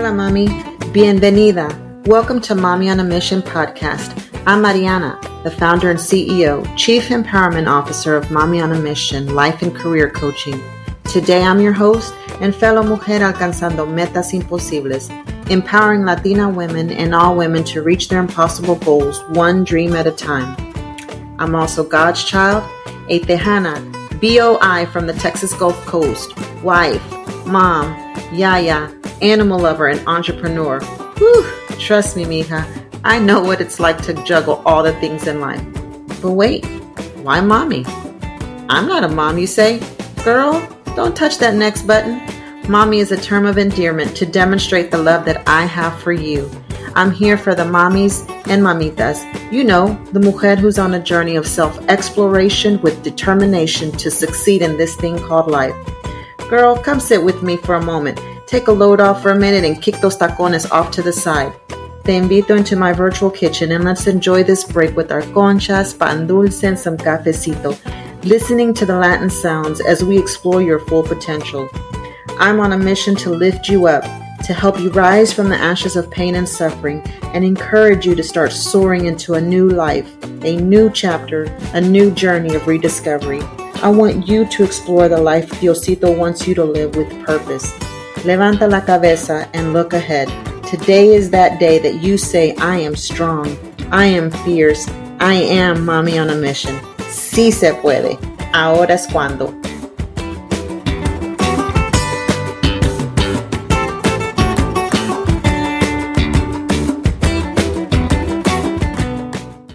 Hola, Mami. Bienvenida. Welcome to MAMI on a Mission podcast. I'm Mariana, the founder and CEO, Chief Empowerment Officer of MAMI on a Mission Life and Career Coaching. Today, I'm your host and fellow mujer alcanzando metas imposibles, empowering Latina women and all women to reach their impossible goals one dream at a time. I'm also God's child, a Tejana, BOI from the Texas Gulf Coast, wife, mom, yaya, animal lover, and entrepreneur. Whew, trust me, mija, I know what it's like to juggle all the things in life. But wait, why mommy? I'm not a mom, you say? Girl, don't touch that next button. Mommy is a term of endearment to demonstrate the love that I have for you. I'm here for the mommies and mamitas. You know, the mujer who's on a journey of self exploration with determination to succeed in this thing called life. Girl, come sit with me for a moment. Take a load off for a minute and kick those tacones off to the side. Te invito into my virtual kitchen and let's enjoy this break with our conchas, pan dulce, and some cafecito, listening to the Latin sounds as we explore your full potential. I'm on a mission to lift you up, to help you rise from the ashes of pain and suffering, and encourage you to start soaring into a new life, a new chapter, a new journey of rediscovery. I want you to explore the life Diosito wants you to live with purpose. Levanta la cabeza and look ahead. Today is that day that you say, I am strong, I am fierce, I am MAMI on a Mission. Sí se puede. Ahora es cuando.